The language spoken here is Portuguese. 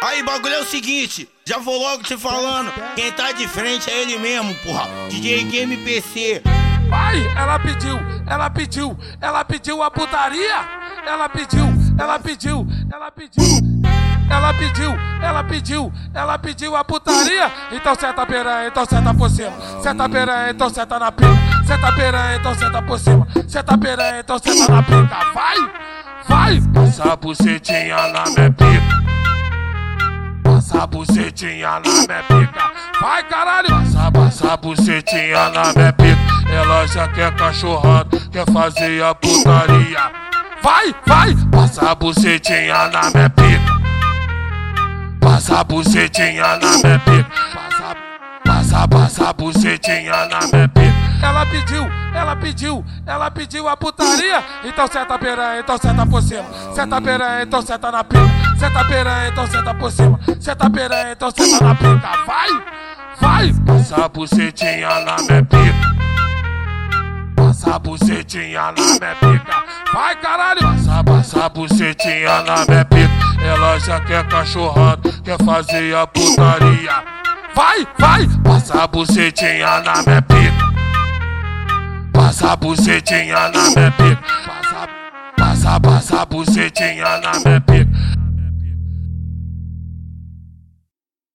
Aí, bagulho é o seguinte, já vou logo te falando. Quem tá de frente é ele mesmo, porra. DJ Game PC. Vai, ela pediu, ela pediu, ela pediu a putaria. Ela pediu, ela pediu, ela pediu. Ela pediu, ela pediu, ela pediu a putaria. Então senta piranha, então senta por cima. Senta piranha, então senta na pica. Senta piranha, então senta por cima. Senta piranha, então senta na pica. Vai, vai. Passa a bucetinha na minha pica. Passa bucetinha na minha pica. Vai, caralho. Passa, passa bucetinha na minha pica. Ela já quer cachorrada, quer fazer a putaria. Vai, vai. Passa bucetinha na minha pica. Passa bucetinha na minha pica. Passa, passa, passa bucetinha na minha pica. Ela pediu, ela pediu, ela pediu a putaria. Então senta piranha, então senta por cima. Senta piranha, então senta na pica. Senta piranha, então senta por cima. Senta piranha, então senta na pica. Vai, vai. Passa a bucetinha na minha pica. Passa a bucetinha na minha pica. Vai, caralho. Passa, passa a bucetinha na minha pica. Ela já quer cachorrada, quer fazer a putaria. Vai, vai. Passa a bucetinha na minha pica. Passa a bucetinha na minha pica. Passa, passa, a bucetinha na minha pica.